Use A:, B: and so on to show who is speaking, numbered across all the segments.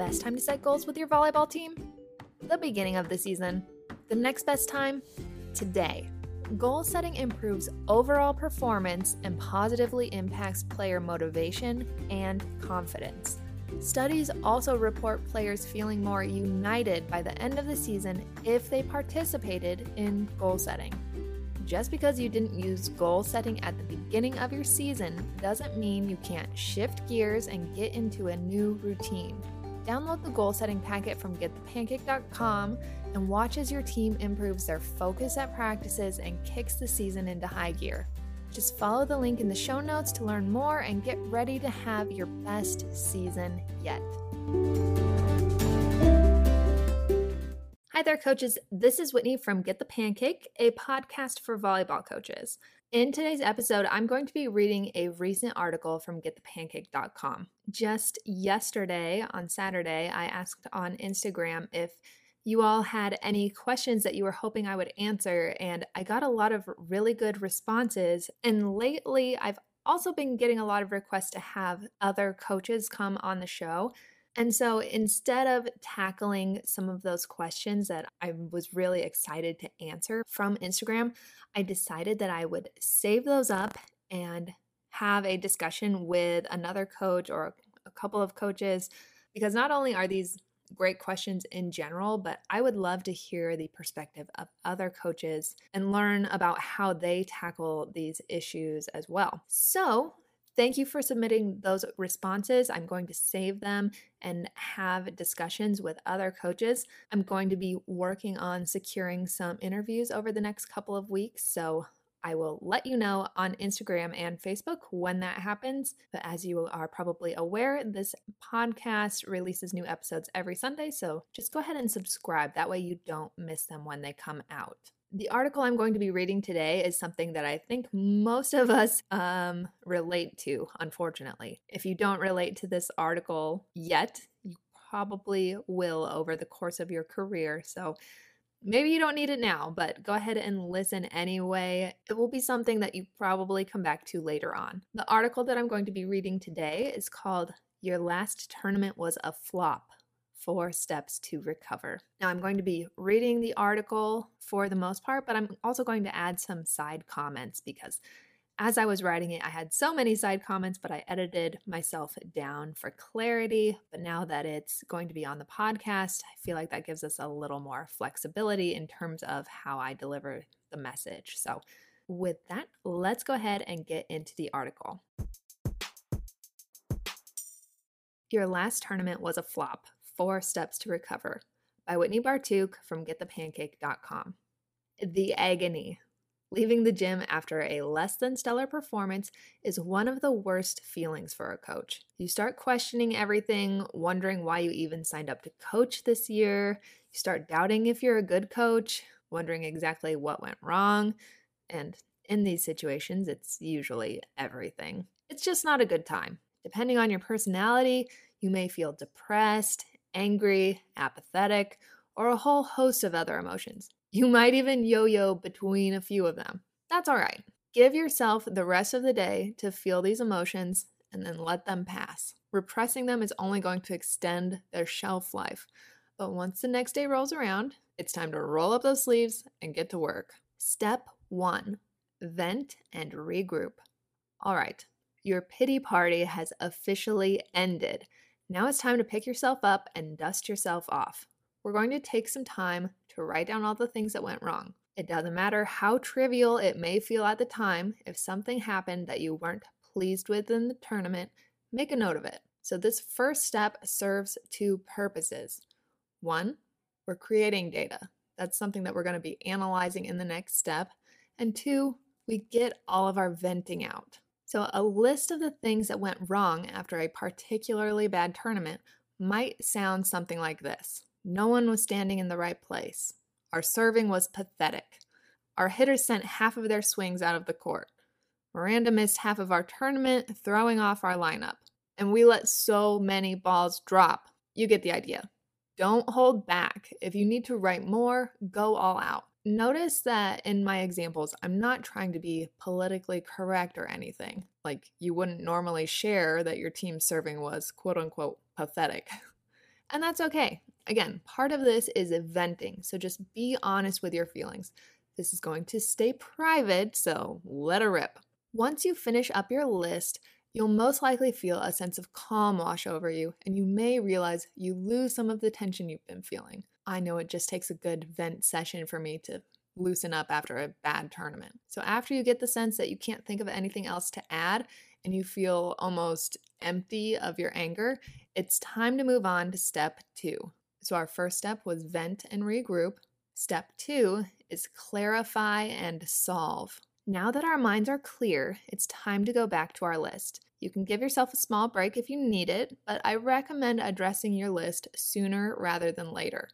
A: best time to set goals with your volleyball team? The beginning of the season. The next best time? Today. Goal setting improves overall performance and positively impacts player motivation and confidence. Studies also report players feeling more united by the end of the season if they participated in goal setting. Just because you didn't use goal setting at the beginning of your season doesn't mean you can't shift gears and get into a new routine. Download the goal setting packet from getthepancake.com and watch as your team improves their focus at practices and kicks the season into high gear. Just follow the link in the show notes to learn more and get ready to have your best season yet. Hi there, coaches. This is Whitney from Get the Pancake, a podcast for volleyball coaches. In today's episode, I'm going to be reading a recent article from getthepancake.com. Just yesterday, on Saturday, I asked on Instagram if you all had any questions that you were hoping I would answer, and I got a lot of really good responses. And lately, I've also been getting a lot of requests to have other coaches come on the show. And so instead of tackling some of those questions that I was really excited to answer from Instagram, I decided that I would save those up and have a discussion with another coach or a couple of coaches because not only are these great questions in general, but I would love to hear the perspective of other coaches and learn about how they tackle these issues as well. So, Thank you for submitting those responses. I'm going to save them and have discussions with other coaches. I'm going to be working on securing some interviews over the next couple of weeks. So I will let you know on Instagram and Facebook when that happens. But as you are probably aware, this podcast releases new episodes every Sunday. So just go ahead and subscribe. That way you don't miss them when they come out the article I'm going to be reading today is something that I think most of us um, relate to, unfortunately. If you don't relate to this article yet, you probably will over the course of your career. So maybe you don't need it now, but go ahead and listen anyway. It will be something that you probably come back to later on. The article that I'm going to be reading today is called Your Last Tournament Was a Flop four steps to recover. Now, I'm going to be reading the article for the most part, but I'm also going to add some side comments because as I was writing it, I had so many side comments, but I edited myself down for clarity. But now that it's going to be on the podcast, I feel like that gives us a little more flexibility in terms of how I deliver the message. So, with that, let's go ahead and get into the article. Your last tournament was a flop. Four Steps to Recover by Whitney Bartuk from getthepancake.com. The agony. Leaving the gym after a less than stellar performance is one of the worst feelings for a coach. You start questioning everything, wondering why you even signed up to coach this year. You start doubting if you're a good coach, wondering exactly what went wrong. And in these situations, it's usually everything. It's just not a good time. Depending on your personality, you may feel depressed, angry, apathetic, or a whole host of other emotions. You might even yo yo between a few of them. That's all right. Give yourself the rest of the day to feel these emotions and then let them pass. Repressing them is only going to extend their shelf life. But once the next day rolls around, it's time to roll up those sleeves and get to work. Step one vent and regroup. All right, your pity party has officially ended. Now it's time to pick yourself up and dust yourself off. We're going to take some time to write down all the things that went wrong. It doesn't matter how trivial it may feel at the time, if something happened that you weren't pleased with in the tournament, make a note of it. So, this first step serves two purposes. One, we're creating data. That's something that we're going to be analyzing in the next step. And two, we get all of our venting out. So, a list of the things that went wrong after a particularly bad tournament might sound something like this No one was standing in the right place. Our serving was pathetic. Our hitters sent half of their swings out of the court. Miranda missed half of our tournament, throwing off our lineup. And we let so many balls drop. You get the idea. Don't hold back. If you need to write more, go all out. Notice that in my examples, I'm not trying to be politically correct or anything. Like, you wouldn't normally share that your team's serving was quote unquote pathetic. And that's okay. Again, part of this is venting, so just be honest with your feelings. This is going to stay private, so let it rip. Once you finish up your list, you'll most likely feel a sense of calm wash over you, and you may realize you lose some of the tension you've been feeling. I know it just takes a good vent session for me to loosen up after a bad tournament. So, after you get the sense that you can't think of anything else to add and you feel almost empty of your anger, it's time to move on to step two. So, our first step was vent and regroup. Step two is clarify and solve. Now that our minds are clear, it's time to go back to our list. You can give yourself a small break if you need it, but I recommend addressing your list sooner rather than later.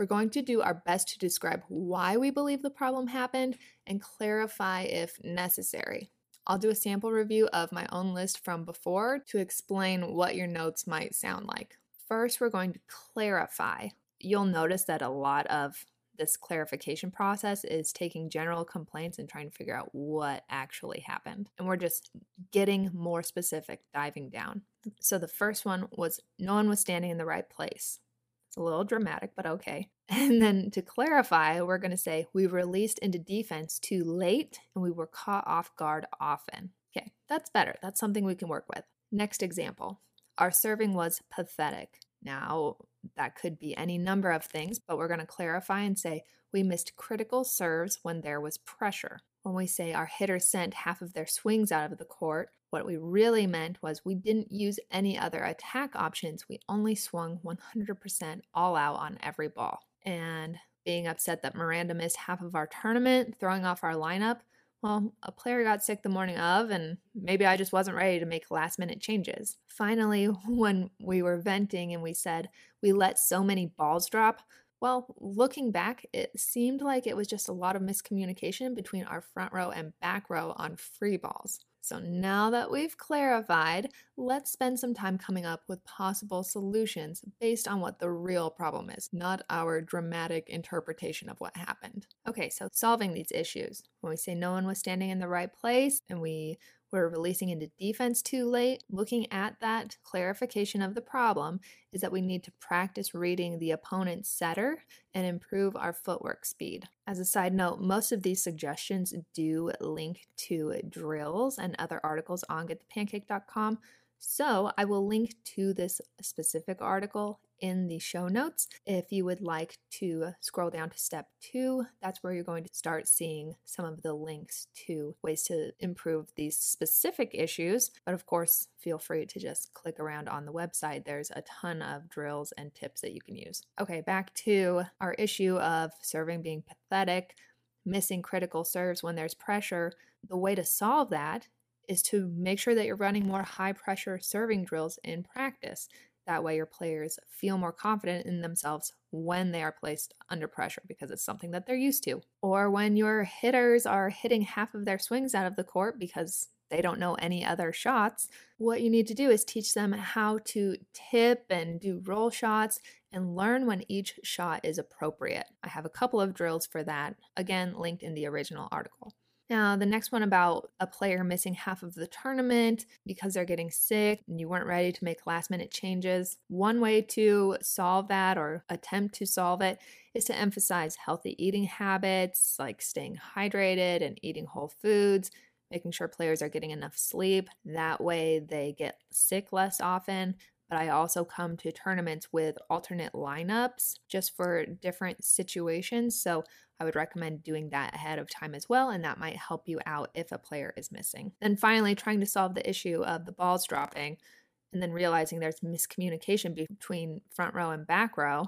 A: We're going to do our best to describe why we believe the problem happened and clarify if necessary. I'll do a sample review of my own list from before to explain what your notes might sound like. First, we're going to clarify. You'll notice that a lot of this clarification process is taking general complaints and trying to figure out what actually happened. And we're just getting more specific, diving down. So the first one was no one was standing in the right place. It's a little dramatic, but okay. And then to clarify, we're going to say we released into defense too late and we were caught off guard often. Okay, that's better. That's something we can work with. Next example our serving was pathetic. Now, that could be any number of things, but we're going to clarify and say we missed critical serves when there was pressure. When we say our hitters sent half of their swings out of the court, what we really meant was we didn't use any other attack options. We only swung 100% all out on every ball. And being upset that Miranda missed half of our tournament, throwing off our lineup, well, a player got sick the morning of, and maybe I just wasn't ready to make last minute changes. Finally, when we were venting and we said we let so many balls drop, well, looking back, it seemed like it was just a lot of miscommunication between our front row and back row on free balls. So now that we've clarified, let's spend some time coming up with possible solutions based on what the real problem is, not our dramatic interpretation of what happened. Okay, so solving these issues. When we say no one was standing in the right place and we we're releasing into defense too late. Looking at that clarification of the problem is that we need to practice reading the opponent's setter and improve our footwork speed. As a side note, most of these suggestions do link to drills and other articles on getthepancake.com. So I will link to this specific article in the show notes. If you would like to scroll down to step two, that's where you're going to start seeing some of the links to ways to improve these specific issues. But of course, feel free to just click around on the website. There's a ton of drills and tips that you can use. Okay, back to our issue of serving being pathetic, missing critical serves when there's pressure. The way to solve that is to make sure that you're running more high pressure serving drills in practice. That way, your players feel more confident in themselves when they are placed under pressure because it's something that they're used to. Or when your hitters are hitting half of their swings out of the court because they don't know any other shots, what you need to do is teach them how to tip and do roll shots and learn when each shot is appropriate. I have a couple of drills for that, again, linked in the original article. Now, the next one about a player missing half of the tournament because they're getting sick and you weren't ready to make last minute changes. One way to solve that or attempt to solve it is to emphasize healthy eating habits like staying hydrated and eating whole foods, making sure players are getting enough sleep. That way they get sick less often, but I also come to tournaments with alternate lineups just for different situations. So I would recommend doing that ahead of time as well, and that might help you out if a player is missing. Then finally, trying to solve the issue of the balls dropping and then realizing there's miscommunication between front row and back row.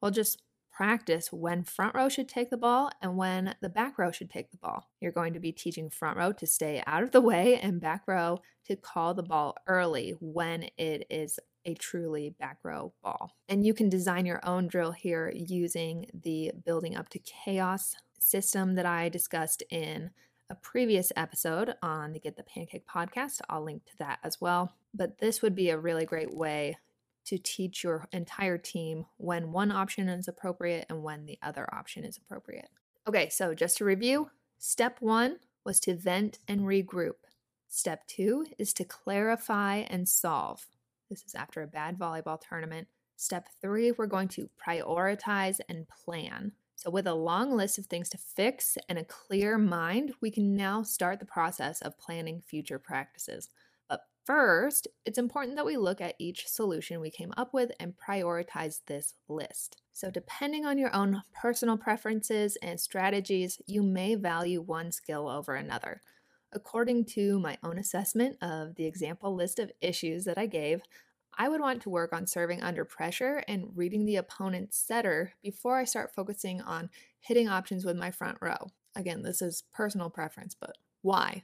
A: Well, just practice when front row should take the ball and when the back row should take the ball. You're going to be teaching front row to stay out of the way and back row to call the ball early when it is a truly back row ball. And you can design your own drill here using the building up to chaos system that I discussed in a previous episode on the Get the Pancake podcast. I'll link to that as well. But this would be a really great way to teach your entire team when one option is appropriate and when the other option is appropriate. Okay, so just to review step one was to vent and regroup. Step two is to clarify and solve. This is after a bad volleyball tournament. Step three, we're going to prioritize and plan. So, with a long list of things to fix and a clear mind, we can now start the process of planning future practices. But first, it's important that we look at each solution we came up with and prioritize this list. So, depending on your own personal preferences and strategies, you may value one skill over another. According to my own assessment of the example list of issues that I gave, I would want to work on serving under pressure and reading the opponent's setter before I start focusing on hitting options with my front row. Again, this is personal preference, but why?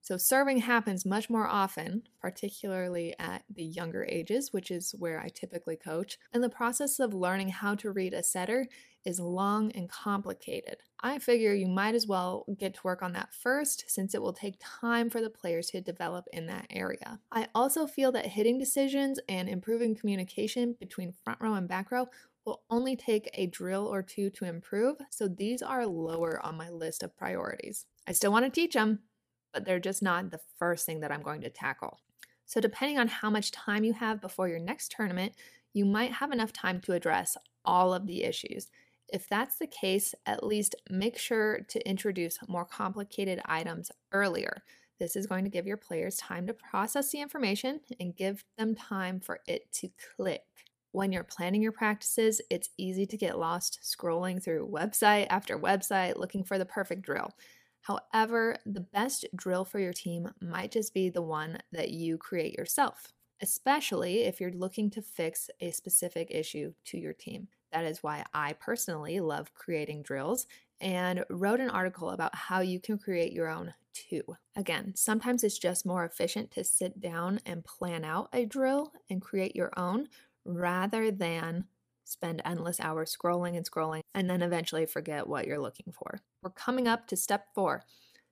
A: So, serving happens much more often, particularly at the younger ages, which is where I typically coach. And the process of learning how to read a setter is long and complicated. I figure you might as well get to work on that first since it will take time for the players to develop in that area. I also feel that hitting decisions and improving communication between front row and back row will only take a drill or two to improve, so these are lower on my list of priorities. I still want to teach them, but they're just not the first thing that I'm going to tackle. So, depending on how much time you have before your next tournament, you might have enough time to address all of the issues. If that's the case, at least make sure to introduce more complicated items earlier. This is going to give your players time to process the information and give them time for it to click. When you're planning your practices, it's easy to get lost scrolling through website after website looking for the perfect drill. However, the best drill for your team might just be the one that you create yourself, especially if you're looking to fix a specific issue to your team. That is why I personally love creating drills and wrote an article about how you can create your own too. Again, sometimes it's just more efficient to sit down and plan out a drill and create your own rather than spend endless hours scrolling and scrolling, and then eventually forget what you're looking for. We're coming up to step four.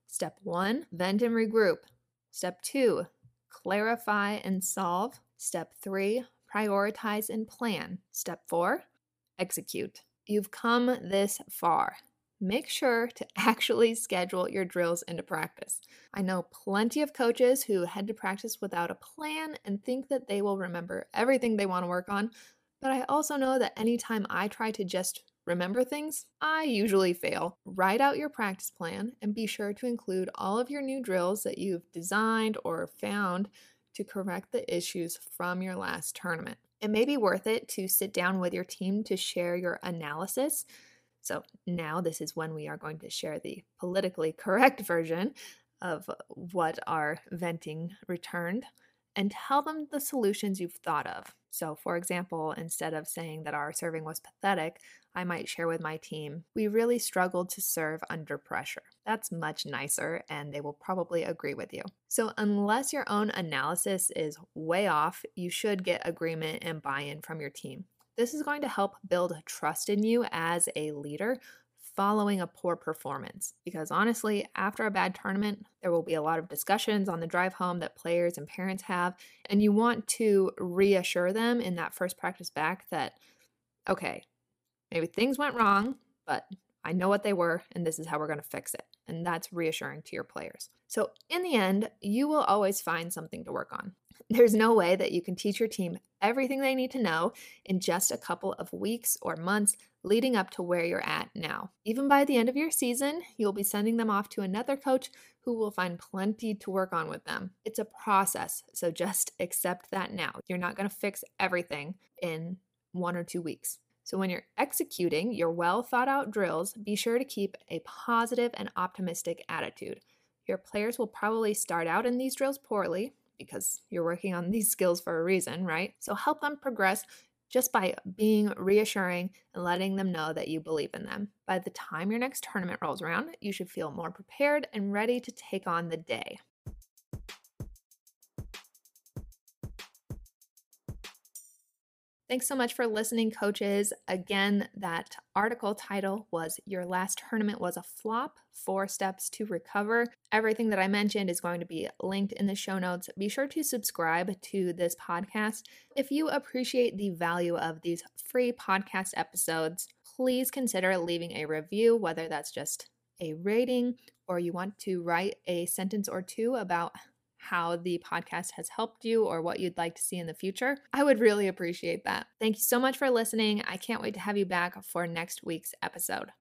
A: Step one, vent and regroup. Step two, clarify and solve. Step three, prioritize and plan. Step four, execute. You've come this far. Make sure to actually schedule your drills into practice. I know plenty of coaches who head to practice without a plan and think that they will remember everything they want to work on, but I also know that anytime I try to just remember things, I usually fail. Write out your practice plan and be sure to include all of your new drills that you've designed or found to correct the issues from your last tournament. It may be worth it to sit down with your team to share your analysis. So, now this is when we are going to share the politically correct version of what our venting returned and tell them the solutions you've thought of. So, for example, instead of saying that our serving was pathetic, I might share with my team, we really struggled to serve under pressure. That's much nicer, and they will probably agree with you. So, unless your own analysis is way off, you should get agreement and buy in from your team. This is going to help build trust in you as a leader following a poor performance. Because honestly, after a bad tournament, there will be a lot of discussions on the drive home that players and parents have. And you want to reassure them in that first practice back that, okay, maybe things went wrong, but I know what they were, and this is how we're going to fix it. And that's reassuring to your players. So, in the end, you will always find something to work on. There's no way that you can teach your team everything they need to know in just a couple of weeks or months leading up to where you're at now. Even by the end of your season, you'll be sending them off to another coach who will find plenty to work on with them. It's a process, so just accept that now. You're not going to fix everything in one or two weeks. So, when you're executing your well thought out drills, be sure to keep a positive and optimistic attitude. Your players will probably start out in these drills poorly, because you're working on these skills for a reason, right? So help them progress just by being reassuring and letting them know that you believe in them. By the time your next tournament rolls around, you should feel more prepared and ready to take on the day. Thanks so much for listening, coaches. Again, that article title was Your Last Tournament Was a Flop Four Steps to Recover. Everything that I mentioned is going to be linked in the show notes. Be sure to subscribe to this podcast. If you appreciate the value of these free podcast episodes, please consider leaving a review, whether that's just a rating or you want to write a sentence or two about how the podcast has helped you or what you'd like to see in the future. I would really appreciate that. Thank you so much for listening. I can't wait to have you back for next week's episode.